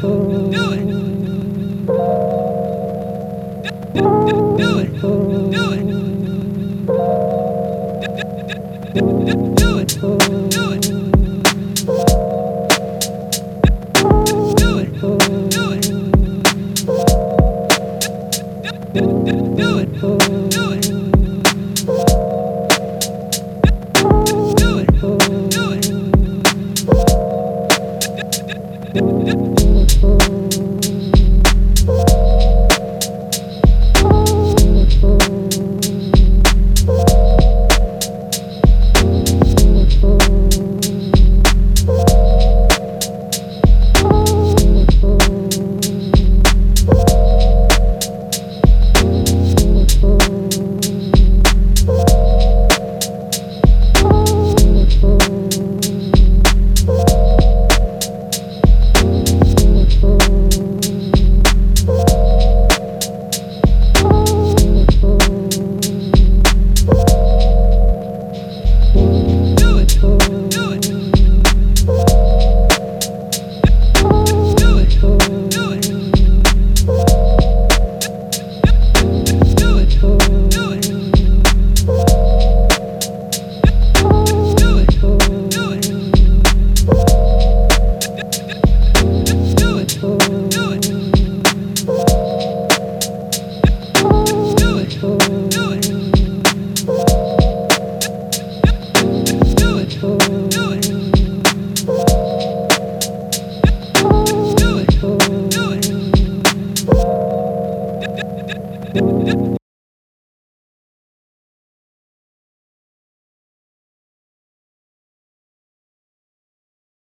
Do it.